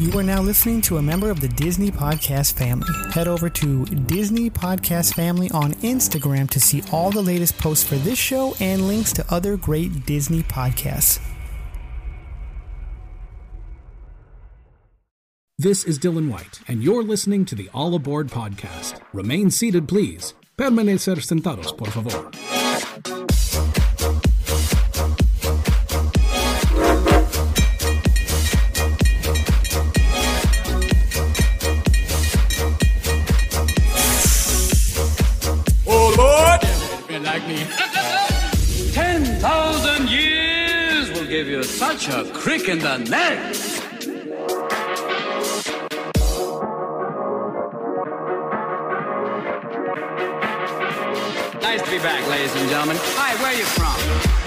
You are now listening to a member of the Disney Podcast family. Head over to Disney Podcast Family on Instagram to see all the latest posts for this show and links to other great Disney podcasts. This is Dylan White, and you're listening to the All Aboard podcast. Remain seated, please. Permanecer sentados, por favor. A crick in the neck. Nice to be back, ladies and gentlemen. Hi, where are you from?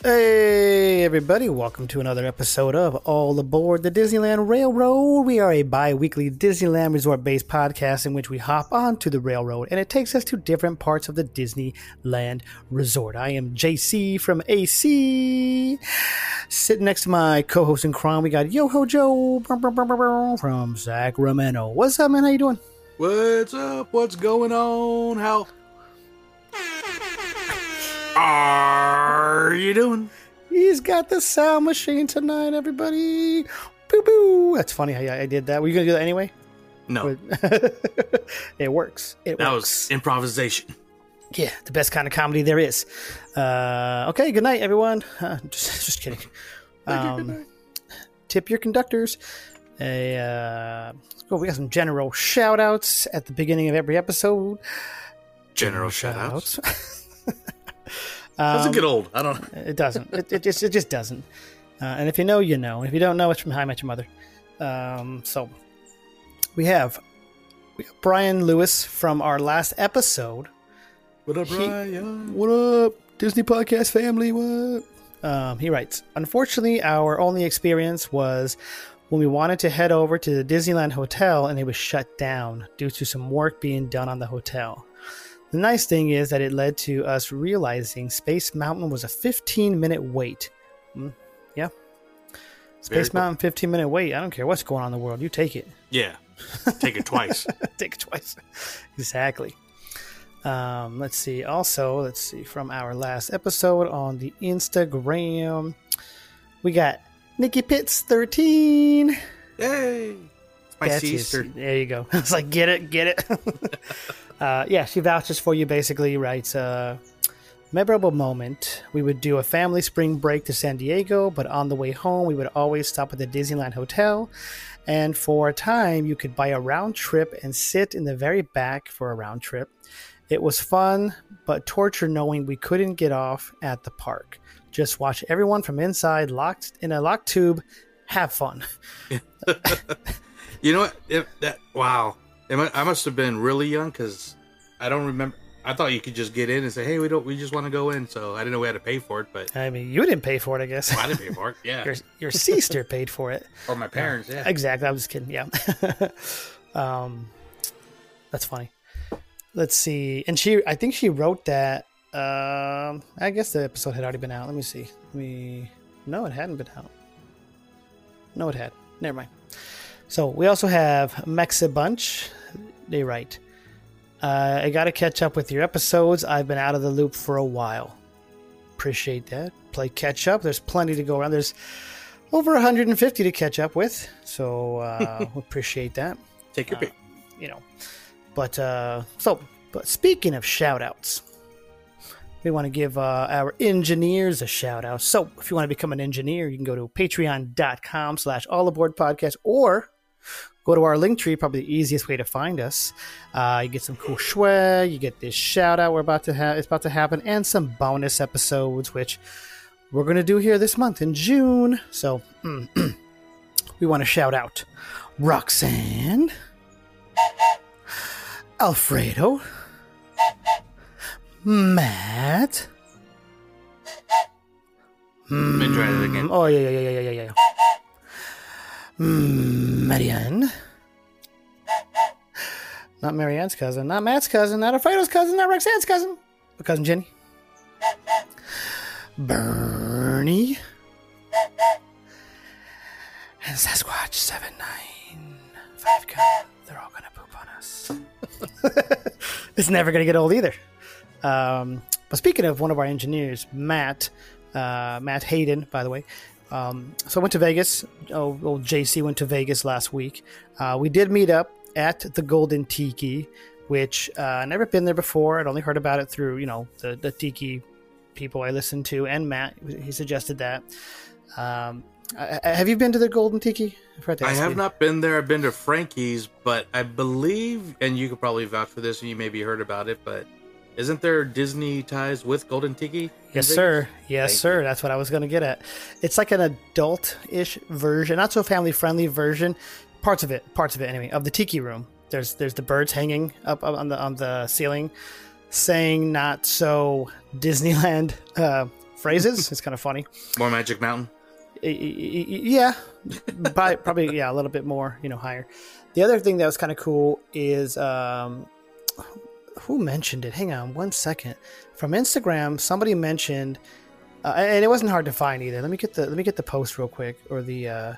Hey, everybody, welcome to another episode of All Aboard the Disneyland Railroad. We are a bi weekly Disneyland resort based podcast in which we hop onto the railroad and it takes us to different parts of the Disneyland resort. I am JC from AC. Sitting next to my co host in crime, we got Yo Ho Joe from Sacramento. What's up, man? How you doing? What's up? What's going on? How are you doing? He's got the sound machine tonight, everybody. Boo boo. That's funny how I did that. Were you going to do that anyway? No, it works. It that works. was improvisation. Yeah, the best kind of comedy there is. Uh, okay, good night, everyone. Uh, just, just kidding. Um, tip your conductors. A, uh, go. We got some general shout outs at the beginning of every episode. General shoutouts. Um, Doesn't get old. I don't. It doesn't. It, it just it just doesn't. Uh, and if you know, you know. And if you don't know, it's from How I Met Your Mother. Um, so we have we have Brian Lewis from our last episode. What up, He- Brian? What up, Disney Podcast family? What? Um, he writes, Unfortunately, our only experience was when we wanted to head over to the Disneyland Hotel and it was shut down due to some work being done on the hotel. The nice thing is that it led to us realizing Space Mountain was a 15 minute wait. Mm, yeah. Very Space cool. Mountain, 15 minute wait. I don't care what's going on in the world. You take it. Yeah, take it twice. take it twice. exactly. Um, let's see. Also, let's see from our last episode on the Instagram, we got Nikki Pitts thirteen. Yay! My That's his- There you go. It's like get it, get it. uh, yeah, she vouches for you. Basically, writes uh, memorable moment. We would do a family spring break to San Diego, but on the way home, we would always stop at the Disneyland Hotel. And for a time, you could buy a round trip and sit in the very back for a round trip. It was fun, but torture knowing we couldn't get off at the park. Just watch everyone from inside, locked in a locked tube, have fun. You know what? If that wow. I must have been really young because I don't remember. I thought you could just get in and say, "Hey, we don't. We just want to go in." So I didn't know we had to pay for it, but I mean, you didn't pay for it, I guess. I didn't pay for it. Yeah, your your sister paid for it. or my parents. Yeah. Exactly. I was kidding. Yeah. um, that's funny. Let's see. And she, I think she wrote that. Um, I guess the episode had already been out. Let me see. Let me. No, it hadn't been out. No, it had. Never mind. So we also have Mexa Bunch. They write. Uh, I got to catch up with your episodes. I've been out of the loop for a while. Appreciate that. Play catch up. There's plenty to go around. There's over 150 to catch up with. So uh, appreciate that. Take your pick. You know, but uh, so but speaking of shout outs, we want to give uh, our engineers a shout out. So if you want to become an engineer, you can go to patreon.com slash all aboard podcast or go to our link tree, probably the easiest way to find us. Uh, you get some cool swag, you get this shout out we're about to have, it's about to happen, and some bonus episodes, which we're going to do here this month in June. So we want to shout out Roxanne, Alfredo, Matt. Let me try that again. Oh yeah, yeah, yeah, yeah, yeah, yeah, yeah. Mm, Marianne, Not Marianne's cousin. Not Matt's cousin. Not Alfredo's cousin. Not Roxanne's cousin. But cousin Jenny. Bernie. And Sasquatch 795. They're all to poop on us. it's never to get old either. Um, but speaking of one of our engineers, Matt, uh, Matt Hayden, by the way. Um, so I went to Vegas. Oh, old JC went to Vegas last week. Uh, we did meet up at the Golden Tiki, which uh, I never been there before. I'd only heard about it through you know the the Tiki people I listened to, and Matt. He suggested that. Um, I, I- have you been to the Golden Tiki? I, I have you. not been there. I've been to Frankie's, but I believe, and you could probably vouch for this, and you maybe heard about it, but isn't there Disney ties with Golden Tiki? Yes, Vegas? sir. Yes, Thank sir. That's what I was going to get at. It's like an adult-ish version, not so family-friendly version. Parts of it, parts of it anyway, of the tiki room. There's there's the birds hanging up on the on the ceiling, saying not so Disneyland uh, phrases. it's kind of funny. More Magic Mountain. Yeah, by probably yeah a little bit more you know higher. The other thing that was kind of cool is um, who mentioned it? Hang on one second. From Instagram, somebody mentioned, uh, and it wasn't hard to find either. Let me get the let me get the post real quick or the uh,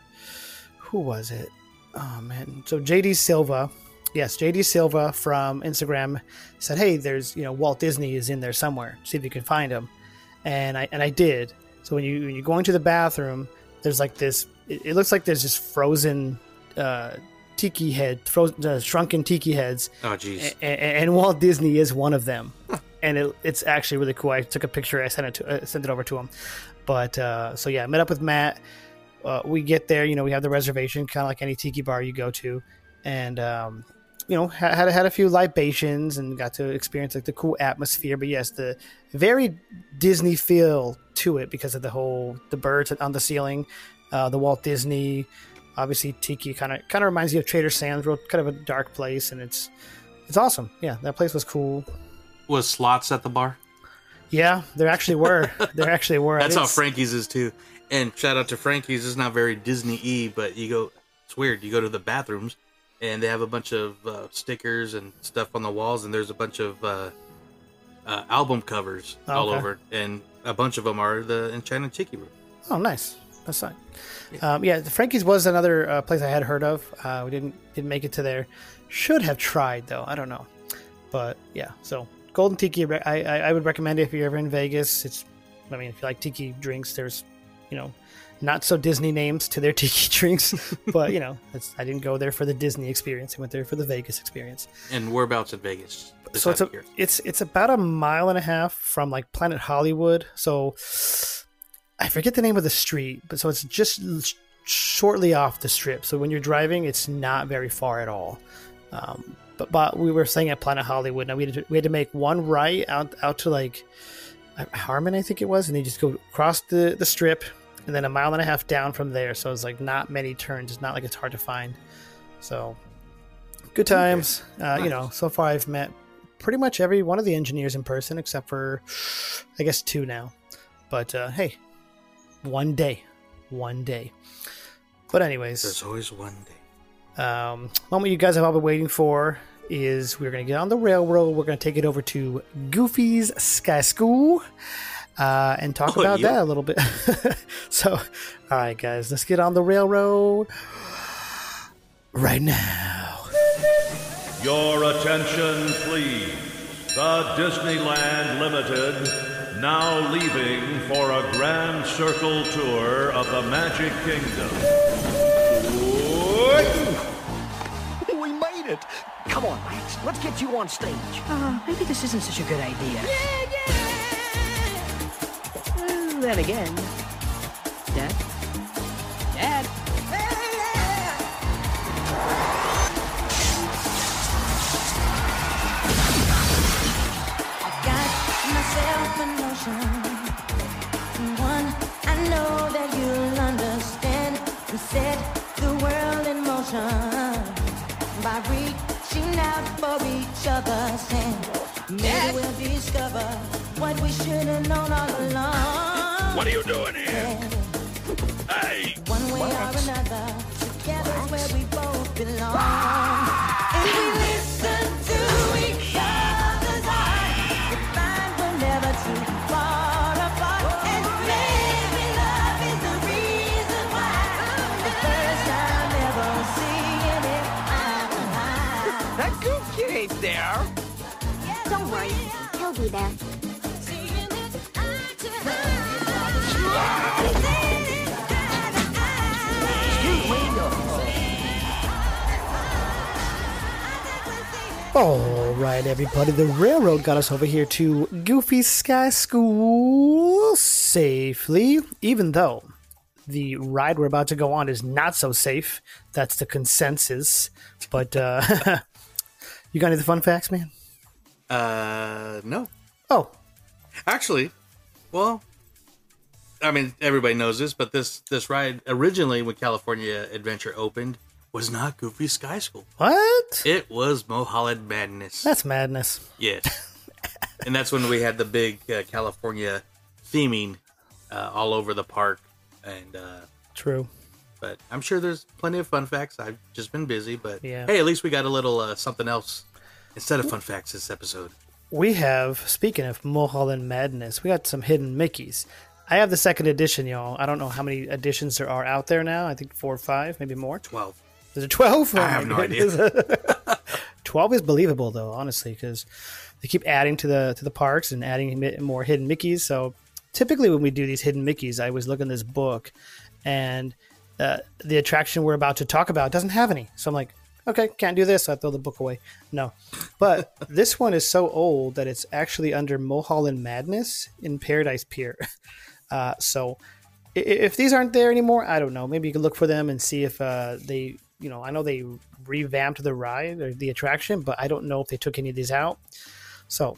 who was it? Oh man, so JD Silva. Yes, JD Silva from Instagram said, "Hey, there's you know Walt Disney is in there somewhere. See if you can find him." And I and I did. So when you when you go into the bathroom, there's like this. It, it looks like there's just frozen uh, tiki head, frozen uh, shrunken tiki heads, Oh, jeez. a- a- and Walt Disney is one of them. And it, it's actually really cool. I took a picture. I sent it to uh, sent it over to him. But uh, so yeah, I met up with Matt. Uh, we get there. You know, we have the reservation, kind of like any tiki bar you go to, and um, you know had had a few libations and got to experience like the cool atmosphere. But yes, the very Disney feel to it because of the whole the birds on the ceiling, uh, the Walt Disney. Obviously, tiki kind of kind of reminds you of Trader Sam's, real kind of a dark place, and it's it's awesome. Yeah, that place was cool. Was slots at the bar? Yeah, there actually were. there actually were. That's how Frankie's is too. And shout out to Frankie's. It's not very Disney y, but you go. It's weird. You go to the bathrooms, and they have a bunch of uh, stickers and stuff on the walls, and there's a bunch of uh, uh, album covers all Okay. over, and a bunch of them are the Enchanted Tiki Room. Oh, nice. That's fine. Um, yeah, the Frankie's was another uh, place I had heard of. Uh, we didn't didn't make it to there. Should have tried though. I don't know, but yeah. So Golden Tiki, I, I I would recommend it if you're ever in Vegas. It's, I mean, if you like tiki drinks, there's, you know, not so Disney names to their tiki drinks, but you know, it's, I didn't go there for the Disney experience. I went there for the Vegas experience. And whereabouts in Vegas? So it's a, it's it's about a mile and a half from like Planet Hollywood. So I forget the name of the street, but so it's just shortly off the strip. So when you're driving, it's not very far at all. Um, but but we were staying at Planet Hollywood. Now we had to, we had to make one right out out to like Harmon, I think it was, and then you just go across the the strip, and then a mile and a half down from there. So it's like not many turns. It's not like it's hard to find. So good times. Uh, You know, so far I've met pretty much every one of the engineers in person except for I guess two now. But uh, hey, one day, one day. But anyways, There's always one day. um, moment you guys have all been waiting for is we're going to get on the railroad. We're going to take it over to Goofy's Sky School uh, and talk Oh, about yeah. that a little bit. so, all right, guys, let's get on the railroad right now. Your attention, please. The Disneyland Limited now leaving for a grand circle tour of the Magic Kingdom. We made it! Come on, Max, let's get you on stage. Uh, maybe this isn't such a good idea. Yeah, Well, then again. known all along. What are you doing here? Hey! One way what? or another, together where we both belong. Ah! If we listen to each other's eyes, we find we're never too far apart. Oh. And maybe love is the reason why the first time ever seeing it, I'm. That good kid ain't there. Don't worry, he'll be there. All right, everybody. The railroad got us over here to Goofy Sky School safely, even though the ride we're about to go on is not so safe. That's the consensus. But uh, you got any of the fun facts, man? Uh, no. Oh, Actually, well, I mean, everybody knows this, but this this ride originally, when California Adventure opened, was not Goofy Sky School. what? It was Mulholland Madness. That's madness. Yes. and that's when we had the big uh, California theming uh, all over the park. And, uh, True. but I'm sure there's plenty of fun facts. I've just been busy, but Yeah. hey, at least we got a little uh, something else instead of fun facts this episode. We have, speaking of Mulholland Madness, we got some hidden Mickeys. I have the second edition, y'all. I don't know how many editions there are out there now. I think four or five, maybe more. 12. Is it 12? I have no idea. 12 is believable though, honestly, because they keep adding to the to the parks and adding more hidden Mickeys. So typically when we do these hidden Mickeys, I was looking this book and uh, the attraction we're about to talk about doesn't have any. So I'm like, okay, can't do this. So I throw the book away. No. But this one is so old that it's actually under Mulholland Madness in Paradise Pier. Uh, so if these aren't there anymore, I don't know. Maybe you can look for them and see if uh, they, you know, I know they revamped the ride or the attraction, but I don't know if they took any of these out. So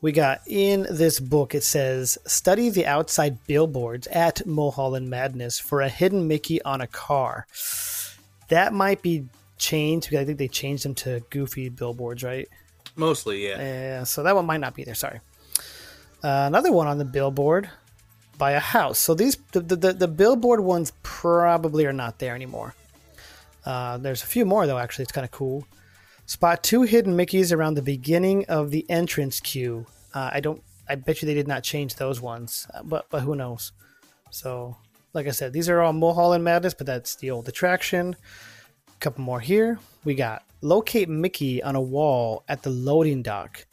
we got in this book, it says, study the outside billboards at Mulholland Madness for a hidden Mickey on a car. That might be changed because I think they changed them to goofy billboards, right? Mostly, yeah. Yeah, so that one might not be there. Sorry. Uh, another one on the billboard by a house. So these the, the, the, the billboard ones probably are not there anymore. Uh, there's a few more though. Actually, it's kind of cool. Spot two hidden Mickey's around the beginning of the entrance queue. Uh, I don't. I bet you they did not change those ones, uh, but but who knows? So, like I said, these are all Mulholland Madness, but that's the old attraction. A couple more here. We got locate Mickey on a wall at the loading dock.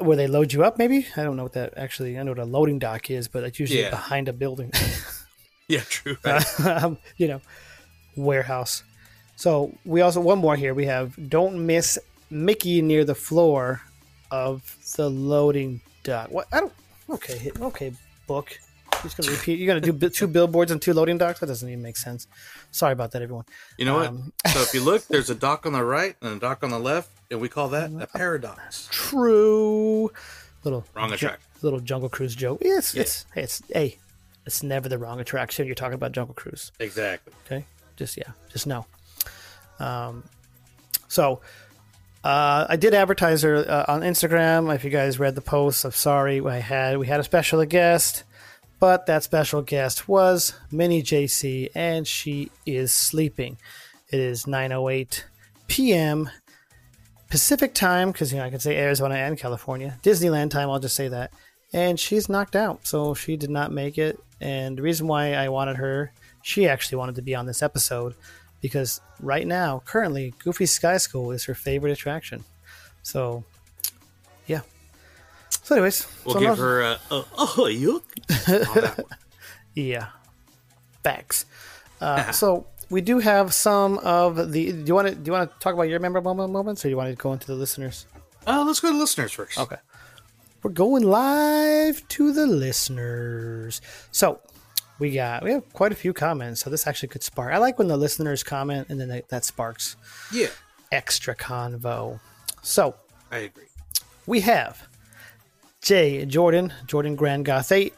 Where they load you up, maybe? I don't know what that actually. I know what a loading dock is, but it's usually Yeah. behind a building. Yeah, true. Right? um, you know, warehouse. So we also one more here. We have don't miss Mickey near the floor of the loading dock. What? I don't. Okay, okay, book. You're just gonna repeat. You're gonna do two billboards and two loading docks. That doesn't even make sense. Sorry about that, everyone. You know what? Um, so if you look, there's a dock on the right and a dock on the left, and we call that a paradox. True. Little Wrong ju- attraction. little Jungle Cruise joke. It's, Yeah. it's it's hey, it's never the wrong attraction. You're talking about Jungle Cruise. Exactly. Okay, just yeah, just know. Um, so uh, I did advertise her uh, on Instagram. If you guys read the post, I'm sorry. I had we had a special guest, but that special guest was Minnie JC, and she is sleeping. It is 9:08 p.m. Pacific time because you know I can say Arizona and California, Disneyland time. I'll just say that, and she's knocked out, so she did not make it. And the reason why I wanted her, she actually wanted to be on this episode because right now, currently, Goofy Sky School is her favorite attraction. So, yeah. So, anyways, We'll so give her a, a, a yuck on that one. Yeah, facts. Uh, so we do have some of the. Do you want to do you want to talk about your memorable moments, or do you want to go into the listeners? Uh, let's go to listeners first. Okay. We're going live to the listeners. So we got we have quite a few comments. So this actually could spark. I like when the listeners comment and then that, that sparks Yeah, extra convo. So I agree. we have Jay Jordan, Jordan Grand Goth 8.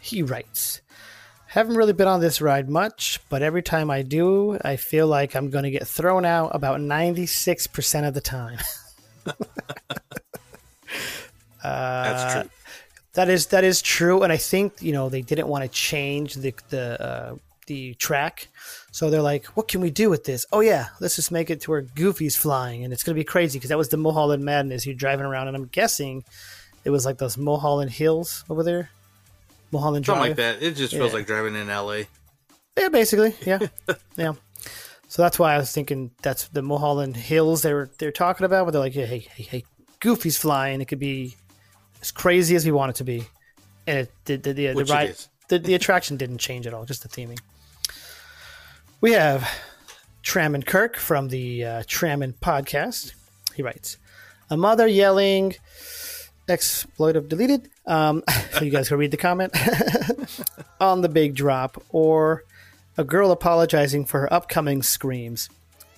He writes, Haven't really been on this ride much, but every time I do, I feel like I'm going to get thrown out about 96% of the time. That's uh, true. That is that is true, and I think you know they didn't want to change the the uh, the track, so they're like, "What can we do with this? Oh yeah, let's just make it to where Goofy's flying, and it's gonna be crazy because that was the Mulholland Madness. You're driving around, and I'm guessing it was like those Mulholland Hills over there, Mulholland Drive. Something like that. It just feels Yeah. like driving in LA. Yeah, basically, yeah, yeah. So that's why I was thinking that's the Mulholland Hills they were they're talking about, but they're like, hey, hey, hey, Goofy's flying. It could be as crazy as we want it to be, and it the the, the, the ride the, the attraction didn't change at all, just the theming. We have Tram and Kirk from the uh, Tram and podcast. He writes, "A mother yelling." exploitive deleted um so you guys can read the comment on the big drop or a girl apologizing for her upcoming screams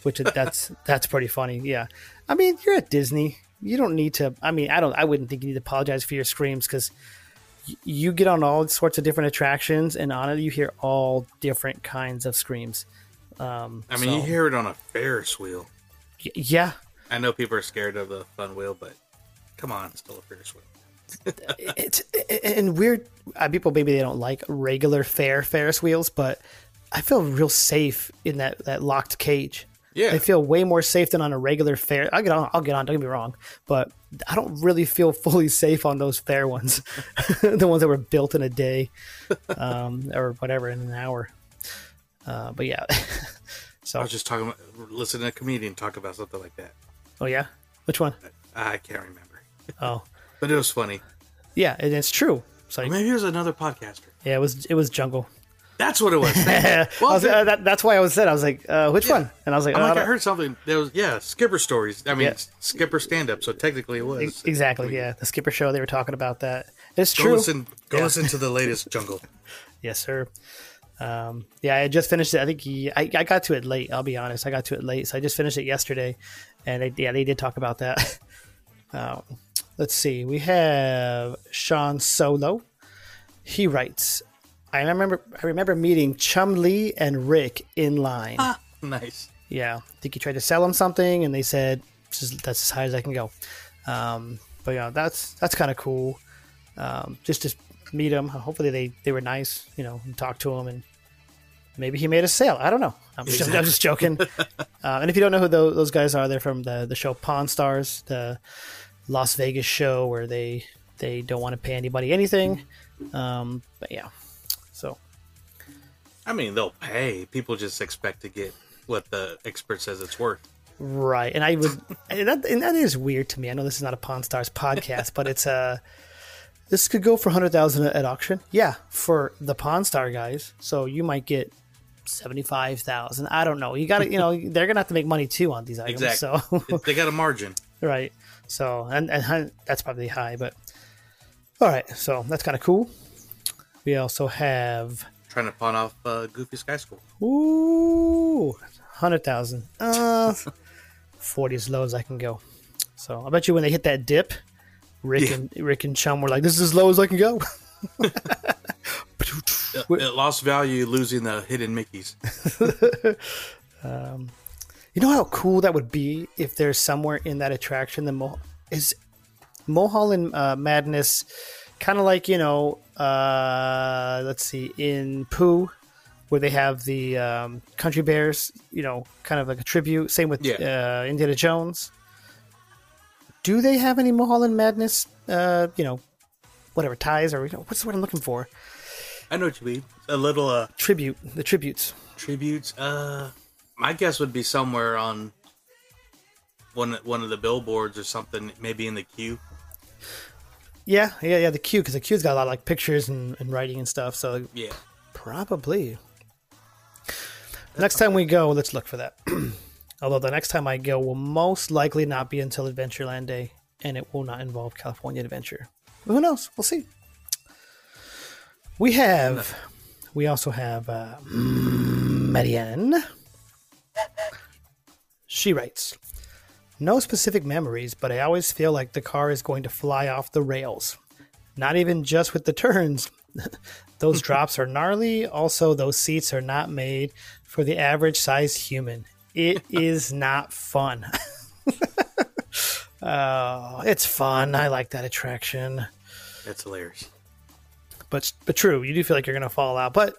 which that's that's pretty funny yeah i mean you're at disney you don't need to i mean i don't i wouldn't think you need to apologize for your screams because you get on all sorts of different attractions and on it you hear all different kinds of screams um I mean, you hear it on a Ferris wheel. y- yeah I know people are scared of the fun wheel, but come on, it's still a Ferris wheel. it's and weird uh, people maybe they don't like regular fair ferris wheels but i feel real safe in that that locked cage Yeah. i feel way more safe than on a regular fair i'll get on i'll get on don't get me wrong but i don't really feel fully safe on those fair ones the ones that were built in a day um, or whatever in an hour uh, but yeah so I was just talking, about, listening to a comedian talk about something like that. oh yeah which one? I can't remember, Oh but it was funny. yeah and it's true so maybe it was another podcaster. yeah it was it was jungle That's what it was. I well, was- uh, that, that's why I was said I was like, uh, which Yeah. one? And I was like, oh, like, I I heard something. There was, yeah, Skipper stories. I mean, Yeah. Skipper stand up. So technically, it was Ex- exactly, yeah. The Skipper Show, they were talking about that. It's Go true. listen. Go Yeah. listen to the latest Jungle. Yes, sir. Um, yeah, I just finished it. I think he, I, I got to it late. I'll be honest, I got to it late, so I just finished it yesterday, and they, yeah, they did talk about that. um, let's see, we have Sean Solo. He writes, "I remember, I remember meeting Chumlee and Rick in line. Ah, Nice. Yeah, I think he tried to sell them something, and they said "This that's as high as I can go. Um, but yeah, that's that's kind of cool. Um, just to meet them. Hopefully they they were nice, you know, and talk to him, and maybe he made a sale. I don't know. I'm, just, I'm just joking. uh, and if you don't know who those, those guys are, they're from the the show Pawn Stars, the Las Vegas show where they they don't want to pay anybody anything. Um, but yeah, I mean, they'll pay. People just expect to get what the expert says it's worth. Right, and I would, and that, and that is weird to me. I know this is not a Pawn Stars podcast, but it's uh this could go for hundred thousand at auction. Yeah, for the Pawn Star guys, so you might get seventy five thousand. I don't know. You got to, you know, they're gonna have to make money too on these items. Exactly. So they got a margin. right, so and and that's probably high, but all right, so that's kind of cool. We also have Trying to pawn off uh, Goofy Sky School. Ooh, hundred thousand. Uh, forty as low as I can go. So I bet you when they hit that dip, Rick Yeah. and Rick and Chum were like, "This is as low as I can go." It, it lost value losing the hidden Mickeys. You know how cool that would be if there's somewhere in that attraction the Mo- is Mulholland uh, Madness, kind of like you know, uh, let's see, in Pooh, where they have the um, Country Bears, you know, kind of like a tribute. Same with Yeah. uh, Indiana Jones. Do they have any Mulholland Madness? Uh, you know, whatever ties or you know, what's the word I'm looking for? I know what you mean. A little uh, Tribute, the tributes. tributes. Uh, my guess would be somewhere on one one of the billboards or something, maybe in the queue. Yeah, yeah, yeah. The queue because the queue's got a lot of like pictures and, and writing and stuff. So Yeah. Probably. next time we go, let's look for that. Although the next time I go will most likely not be until Adventureland Day, and it will not involve California Adventure. But who knows? We'll see. We have, we also have uh, Marianne. She writes, "No specific memories, but I always feel like the car is going to fly off the rails. Not even just with the turns." Those drops are gnarly. Also, those seats are not made for the average sized human. It is not fun. oh, it's fun. I like that attraction. That's hilarious. But but true, you do feel like you're gonna fall out. But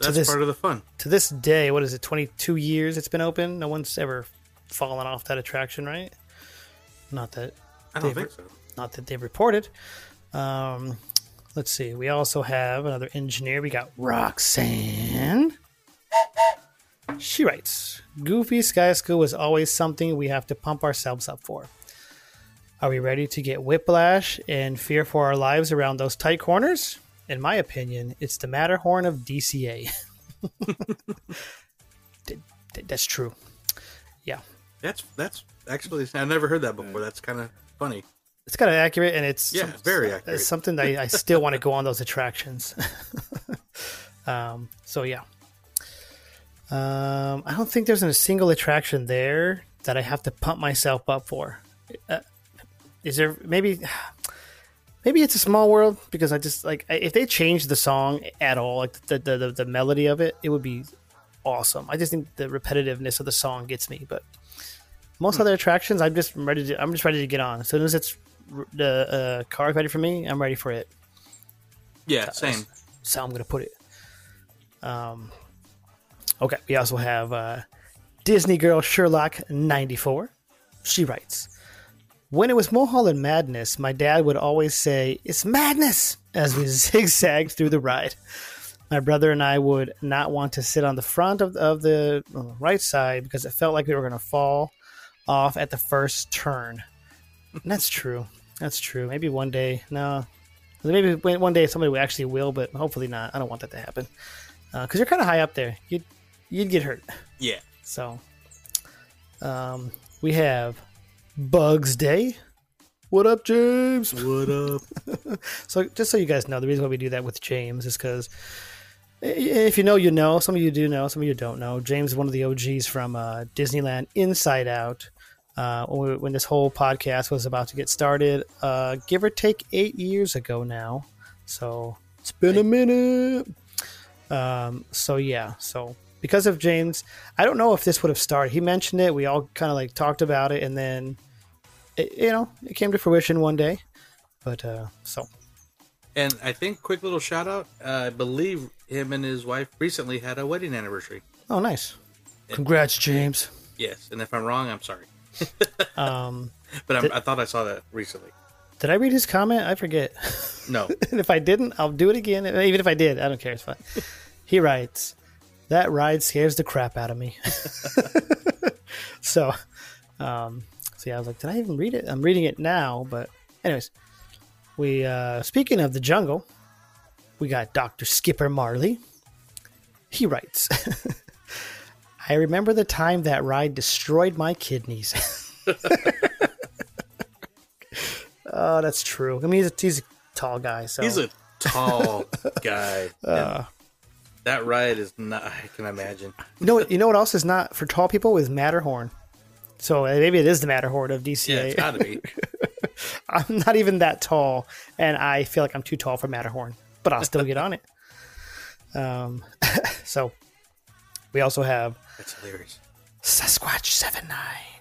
That's this- part of the fun. to this day, what is it? 22 years it's been open. No one's ever fallen off that attraction, right? Not that I don't think so. not that they've reported. Um, let's see. We also have another engineer. We got Roxanne. She writes, "Goofy Sky School is always something we have to pump ourselves up for. Are we ready to get whiplash and fear for our lives around those tight corners? In my opinion, it's the Matterhorn of DCA. Th- th- That's true. Yeah. That's that's actually I never heard that before. That's kind of funny. It's kind of accurate, and it's Yeah, very accurate. It's something that I, I still want to go on those attractions. um, so yeah, um, I don't think there's a single attraction there that I have to pump myself up for. Uh, is there maybe? Maybe it's a small world because I just like if they changed the song at all, like the the, the, the melody of it, it would be awesome. I just think the repetitiveness of the song gets me, but most other attractions, I'm just ready to. I'm just ready to get on. As soon as it's the uh, car's ready for me, I'm ready for it. Yeah, same. So I'm gonna put it. Um. Okay. We also have uh, Disney girl Sherlock '94. She writes. When it was Mulholland Madness, my dad would always say, It's madness! as we zigzagged through the ride. My brother and I would not want to sit on the front of, of the uh, right side because it felt like we were going to fall off at the first turn. That's true. That's true. Maybe one day. No. Maybe one one day somebody actually will, but hopefully not. I don't want that to happen. Because you're kind of high up there. You'd, you'd get hurt. Yeah. So, um, we have Bugs Day. What up, James? What up? So, just so you guys know, the reason why we do that with James is because if you know, you know. Some of you do know, some of you don't know. James is one of the OGs from uh, Disneyland Inside Out. Uh, when, we, when this whole podcast was about to get started, uh, give or take eight years ago now. So it's been a minute. Um, so yeah, so because of James, I don't know if this would have started. He mentioned it. We all kind of like talked about it, and then it, you know it came to fruition one day. But uh, so And I think quick little shout out. Uh, I believe him and his wife recently had a wedding anniversary. oh, nice. Congrats, James. Yes, and if I'm wrong, I'm sorry. Um, But Did- I thought I saw that recently. did I read his comment? I forget. No, and if I didn't, I'll do it again. Even if I did, I don't care. It's fine. he writes, "That ride scares the crap out of me." so, um, so yeah, I was like, did I even read it? I'm reading it now, but anyways, we uh, speaking of the jungle, we got Doctor Skipper Marley. He writes. I remember the time that ride destroyed my kidneys. oh, that's true. I mean, he's a, he's a tall guy, so he's a tall guy. Uh. that ride is not. I can imagine. You know, what- you know what else is not for tall people is Matterhorn. So uh, maybe it is the Matterhorn of DCA. Yeah, it's got to be. I'm not even that tall, and I feel like I'm too tall for Matterhorn, but I'll still get on it. Um, so we also have That's hilarious. Sasquatch seven nine.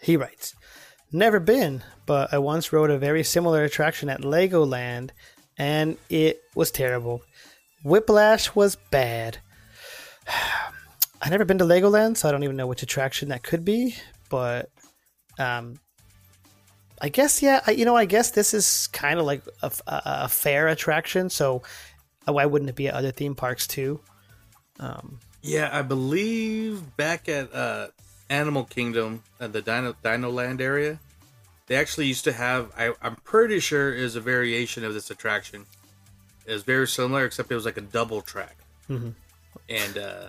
He writes, "Never been, but I once rode a very similar attraction at Legoland, and it was terrible. Whiplash was bad. I never been to Legoland, so I don't even know which attraction that could be. But, um, I guess yeah. I, you know, I guess this is kind of like a, a, a fair attraction. So why wouldn't it be at other theme parks too? Um, Yeah, I believe back at uh, Animal Kingdom at the Dino Dino Land area, they actually used to have. I, I'm pretty sure is a variation of this attraction. It was very similar, except it was like a double track, Mhm. and uh,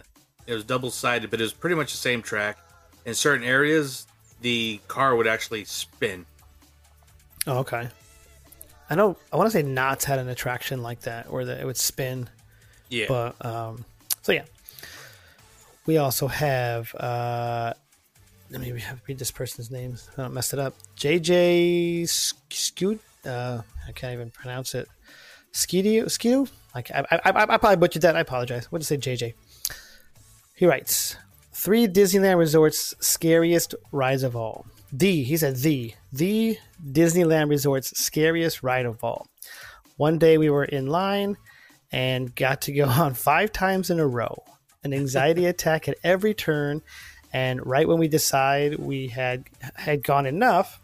it was double sided, but it was pretty much the same track. In certain areas, the car would actually spin. Oh, okay. I know. I want to say Knott's had an attraction like that where the, it would spin. Yeah. But um, so yeah. We also have. Uh, let me read this person's name. I don't mess it up. JJ Scoot. Uh, I can't even pronounce it. Skidio. Skido. Like I, I, I, I probably butchered that. I apologize. What did say, JJ? He writes three Disneyland resorts scariest rides of all. The he said the the Disneyland resort's scariest ride of all. One day we were in line and got to go on five times in a row. An anxiety attack at every turn, and right when we decided we had had gone enough,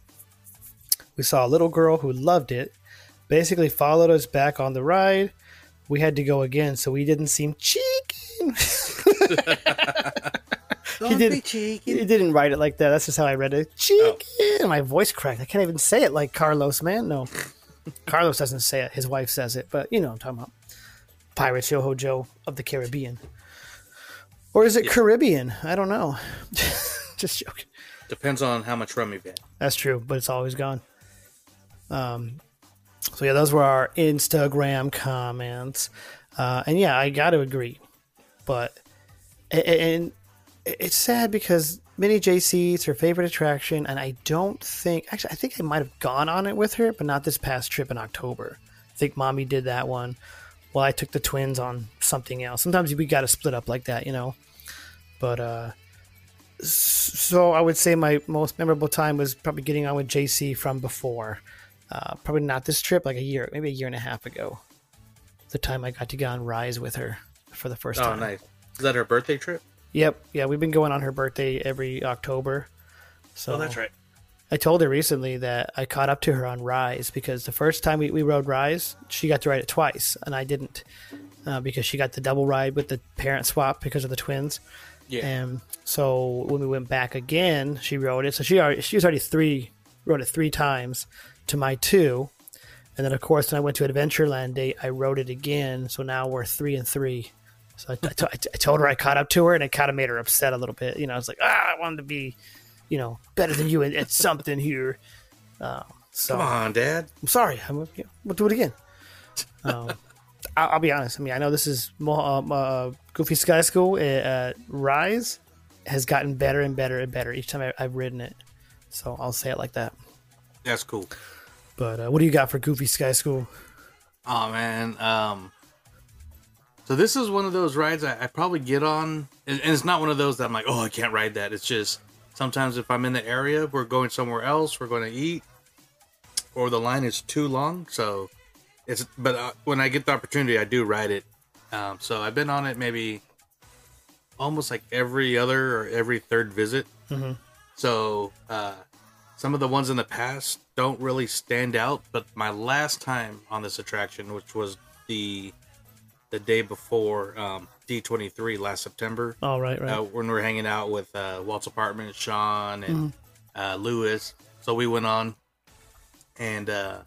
we saw a little girl who loved it. Basically followed us back on the ride. We had to go again, so we didn't seem cheeky. he Don't did. be cheeky. He didn't write it like that. That's just how I read it. Cheeky. And my voice cracked. I can't even say it like Carlos, man. No, Carlos doesn't say it. His wife says it. But you know, what I'm talking about Pirates Yo Ho Joe of the Caribbean, or is it Caribbean? I don't know. just joking. Depends on how much rum you've had. That's true, but it's always gone. Um, so yeah, those were our Instagram comments, uh, and yeah, I got to agree. But and it's sad because Minnie JC it's her favorite attraction, and I don't think actually I think I might have gone on it with her, but not this past trip in October. I think mommy did that one. Well, I took the twins on something else. Sometimes we got to split up like that, you know. But uh, so I would say my most memorable time was probably getting on with JC from before. Uh, probably not this trip, like a year, maybe a year and a half ago. The time I got to go on Rise with her for the first Oh, time. Oh, nice. Is that her birthday trip? Yep, yeah, we've been going on her birthday every October. So Oh, that's right. I told her recently that I caught up to her on Rise because the first time we, we rode Rise, she got to ride it twice, and I didn't uh, because she got the double ride with the parent swap because of the twins. Yeah. And so when we went back again, she rode it. So she already she was already three rode it three times to my two, and then of course when I went to Adventureland Day, I rode it again. So now we're three and three. So I, I t- I t- I told her I caught up to her, and it kind of made her upset a little bit. You know, I was like, ah, I wanted to be, you know, better than you at, at something here. Uh, so Come on, Dad. I'm sorry. I'm, yeah, we'll do it again. Um, I'll, I'll be honest. I mean, I know this is more, um, uh, Goofy Sky School. Uh, Rise has gotten better and better and better each time I, I've ridden it. So I'll say it like that. That's cool. But uh, what do you got for Goofy Sky School? Oh man. Um. So this is one of those rides I, I probably get on, and, and it's not one of those that I'm like, oh, I can't ride that. It's just sometimes if I'm in the area, we're going somewhere else, we're going to eat, or the line is too long. So it's. But uh, when I get the opportunity, I do ride it. Um. So I've been on it maybe almost like every other or every third visit. Mhm. So uh, some of the ones in the past don't really stand out, but my last time on this attraction, which was the the day before um, D23 last September, Oh, right, right. uh, when we were hanging out with uh, Walt's apartment, Sean and uh, Lewis. So we went on, and uh,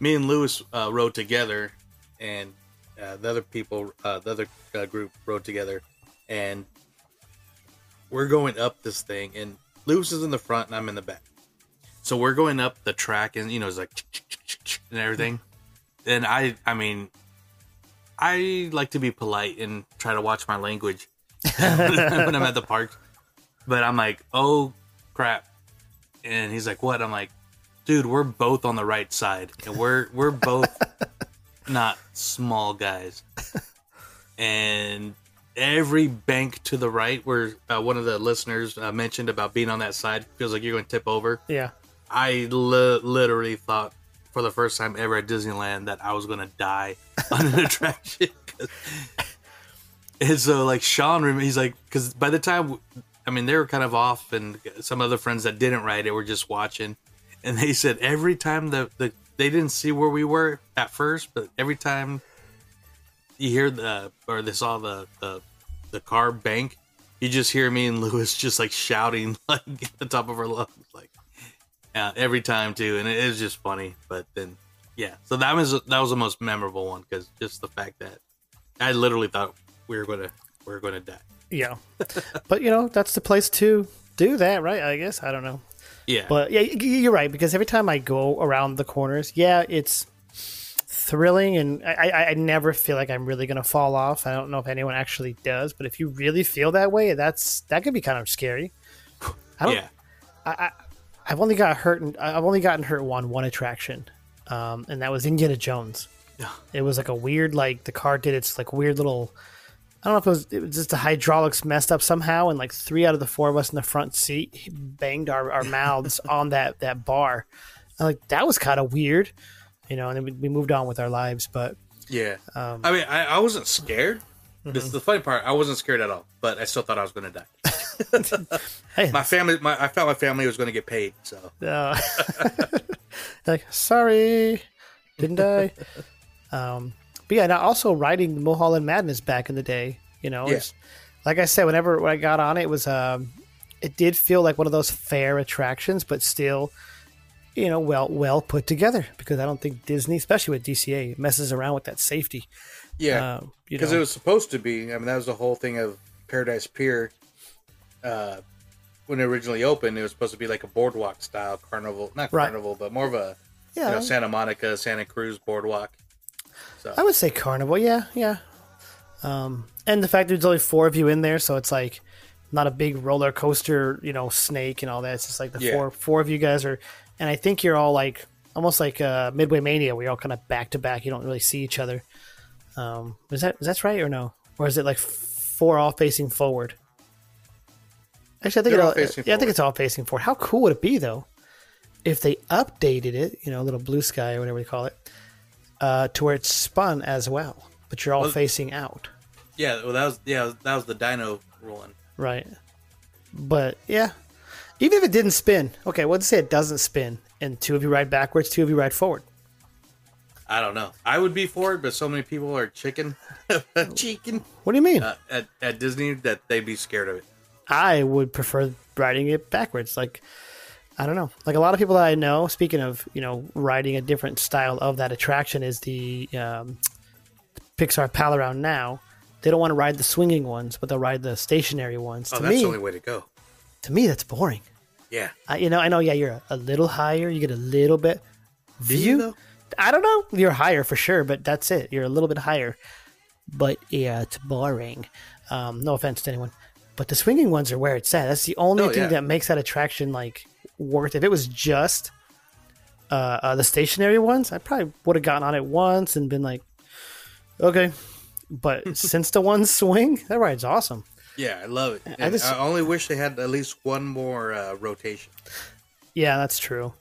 me and Lewis uh, rode together, and uh, the other people, uh, the other uh, group rode together, and we're going up this thing, and Lewis is in the front, and I'm in the back. So we're going up the track, and you know, it's like and everything. And I, I mean, I like to be polite and try to watch my language when I'm at the park. But I'm like, oh crap. And he's like, what? I'm like, dude, we're both on the right side. And we're we're both not small guys. And every bank to the right where uh, one of the listeners uh, mentioned about being on that side feels like you're going to tip over. Yeah. I li- literally thought for the first time ever at Disneyland that I was gonna die on an attraction. and so, like Sean, he's like, because by the time, I mean, they were kind of off, and some other friends that didn't ride it were just watching, and they said every time the the they didn't see where we were at first, but every time you hear the or they saw the the the car bank, you just hear me and Lewis just like shouting like at the top of our lungs, like uh, every time too, and it is just funny. But then, yeah, so that was that was the most memorable one because just the fact that I literally thought we were gonna we were gonna die. Yeah. but, you know, that's the place to do that, right? I guess. I don't know. Yeah, But yeah, you're right because every time I go around the corners, yeah, it's thrilling, and I, I, I never feel like I'm really gonna fall off. I don't know if anyone actually does, but if you really feel that way, that's that could be kind of scary. I don't. yeah, I've only got hurt. In, I've only gotten hurt on one attraction, um, and that was Indiana Jones. Yeah. It was like a weird, like the car did its like weird little. I don't know if it was, it was just the hydraulics messed up somehow, and like three out of the four of us in the front seat banged our, our mouths on that that bar. I'm like that was kind of weird, you know. And then we, we moved on with our lives, but yeah. um, I mean, I, I wasn't scared. This Mm-hmm. is the funny part. I wasn't scared at all, but I still thought I was gonna die. Hey, My family, my I felt my family was gonna get paid. So Uh, like, sorry, didn't I? um, but yeah, now also riding Mulholland Madness back in the day, you know, Yeah. is like I said, whenever when I got on it, it was um, it did feel like one of those fair attractions, but still, you know, well well put together. Because I don't think Disney, especially with DCA, messes around with that safety. Yeah, Um, because know. it was supposed to be. I mean, that was the whole thing of Paradise Pier. Uh, when it originally opened, it was supposed to be like a boardwalk style carnival, not Right. carnival, but more of a Yeah. you know Santa Monica, Santa Cruz boardwalk. So I would say Carnival, yeah, yeah. Um, and the fact that there's only four of you in there, so it's like not a big roller coaster, you know, snake and all that. It's just like the Yeah. four four of you guys are, and I think you're all like almost like uh, Midway Mania, where you're all kind of back to back. You don't really see each other. Um, is that is that right or no? Or is it like four all facing forward? Actually, I think it all yeah, I think it's all facing forward. How cool would it be though if they updated it? You know, a little blue sky or whatever you call it, uh, to where it's spun as well, but you're all Well- facing out, yeah, well that was yeah that was the Dino rolling. right? But yeah, even if it didn't spin, okay, let's say it doesn't spin, and two of you ride backwards, two of you ride forward. I don't know. I would be for it, but so many people are chicken, chicken What do you mean? uh, at at Disney that they'd be scared of it. I would prefer riding it backwards. Like, I don't know. Like a lot of people that I know, speaking of, you know, riding a different style of that attraction is the um, Pixar Pal Around Now. They don't want to ride the swinging ones, but they'll ride the stationary ones. Oh, to that's me, the only way to go. to me, that's boring. Yeah, I, you know, I know. Yeah, you're a little higher. You get a little bit Do you, view. though? I don't know. You're higher for sure, but that's it. You're a little bit higher. But yeah, it's boring. Um, no offense to anyone, but the swinging ones are where it's at. That's the only Oh, thing yeah. that makes that attraction like worth. If it was just uh, uh, the stationary ones, I probably would have gotten on it once and been like, okay. But since the ones swing, that ride's awesome. Yeah, I love it. I And I, just- only wish they had at least one more uh, rotation. Yeah, that's true.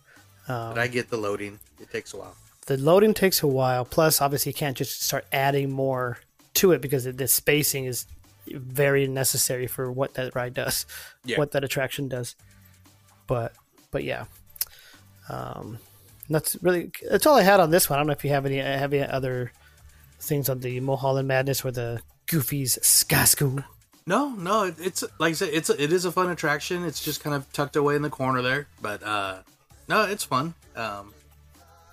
but I get the loading. It takes a while. the loading takes a while. Plus, obviously, you can't just start adding more to it because the spacing is very necessary for what that ride does, Yeah. what that attraction does. But, but yeah, um, that's really that's all I had on this one. I don't know if you have any have any other things on the Mulholland Madness or the Goofy's School. No, no, it's like I said, it's a, it is a fun attraction. It's just kind of tucked away in the corner there, but uh, no, it's fun. Um,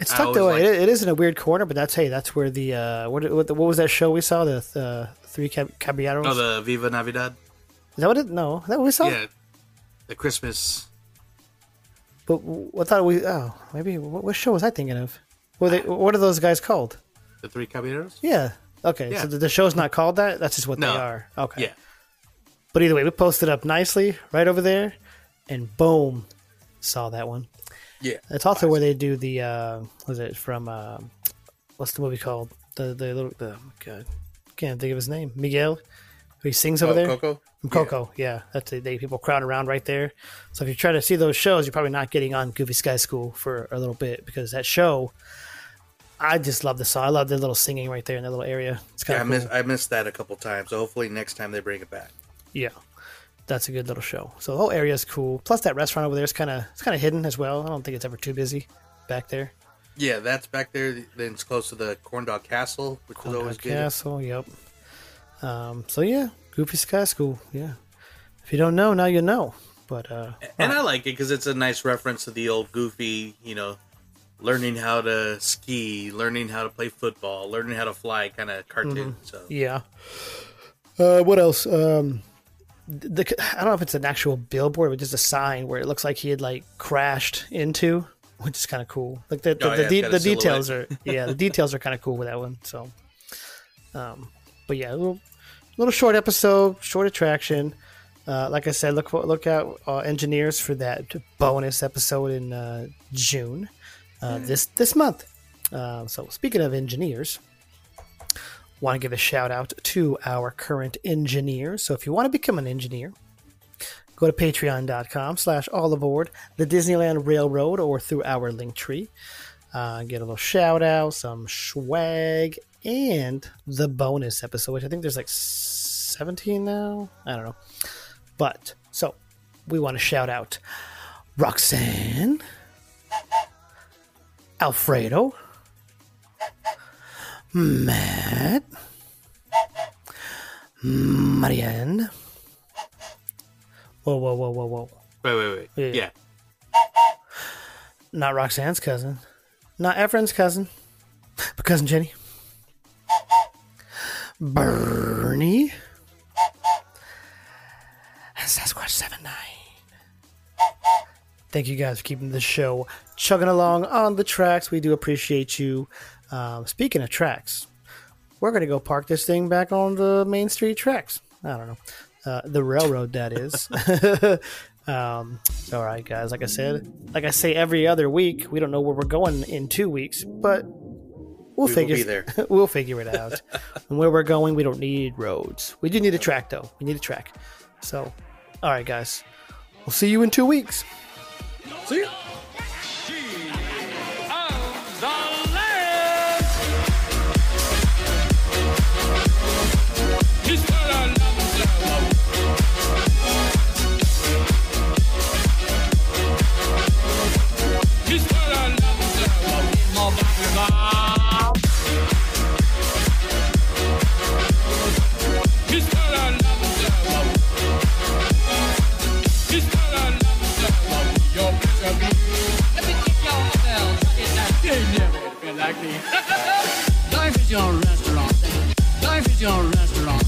It's tucked away. like- it, it is in a weird corner, but that's hey, that's where the uh, what what, what was that show we saw? The uh, three cab- caballeros. oh, the Viva Navidad. Is that what it? No, is that what we saw. Yeah, the Christmas. But what thought we? Oh, maybe what, what show was I thinking of? What, they, what are those guys called? The Three Caballeros. Yeah. Okay. Yeah. So the, the show's not called that. That's just what No. they are. Okay. Yeah, But either way, we posted up nicely right over there, and boom, saw that one. yeah. It's also where they do the. Uh, was it from? Uh, what's the movie called? The the little the oh my God, can't think of his name. Miguel, who he sings over Oh, there. Coco. From Coco, yeah. That's it. They people crowd around right there. So if you try to see those shows, you're probably not getting on Goofy Sky School for a little bit because that show, I just love the song. I love the little singing right there in that little area. It's Yeah, I kind of missed cool. I missed that a couple times. So hopefully next time they bring it back. yeah, that's a good little show. So the whole area is cool. Plus that restaurant over there is kind of it's kind of hidden as well. I don't think it's ever too busy back there. Yeah, that's back there. Then it's close to the Corn Dog Castle, which is always good. Castle, yep. Um, so yeah, Goofy Sky School, yeah. If you don't know, now you know. But uh, And I like it because it's a nice reference to the old Goofy, you know, learning how to ski, learning how to play football, learning how to fly kind of cartoon. So Yeah. Uh, what else? Um, the, I don't know if it's an actual billboard, but just a sign where it looks like he had like crashed into, which is kind of cool. Like the the, Oh, the, it's de- the details are yeah, the details are kind of cool with that one. So, um, but yeah, a little little short episode, short attraction. Uh, like I said, look look out uh, engineers for that bonus episode in uh, June uh, this this month. Uh, so speaking of engineers, want to give a shout out to our current engineers. So if you want to become an engineer, go to patreon.com slash all aboard the Disneyland Railroad or through our link tree. Uh, get a little shout out, some swag, and the bonus episode, which I think there's like 17 now. I don't know. But so we want to shout out Roxanne, Alfredo, Matt, Marianne. Whoa, whoa, whoa, whoa, whoa. Wait, wait, wait. Yeah. Yeah. Not Roxanne's cousin. Not Efren's cousin. But cousin Jenny. Bernie. And Sasquatch 79. Thank you guys for keeping the show chugging along on the tracks. We do appreciate you. Um, speaking of tracks, we're going to go park this thing back on the Main Street tracks. I don't know. Uh, the railroad, that is. um, all right, guys. Like I said, like I say every other week, we don't know where we're going in two weeks, but we'll will figure be there. we'll figure it out. and where we're going, we don't need roads. We do need a track, though. We need a track. So, all right, guys. We'll see you in two weeks. See ya. Life is your restaurant. Life is your restaurant.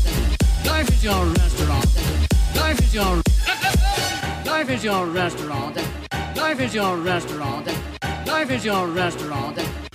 Life is your restaurant. Life is your Life is your restaurant. Life is your restaurant. Life is your restaurant.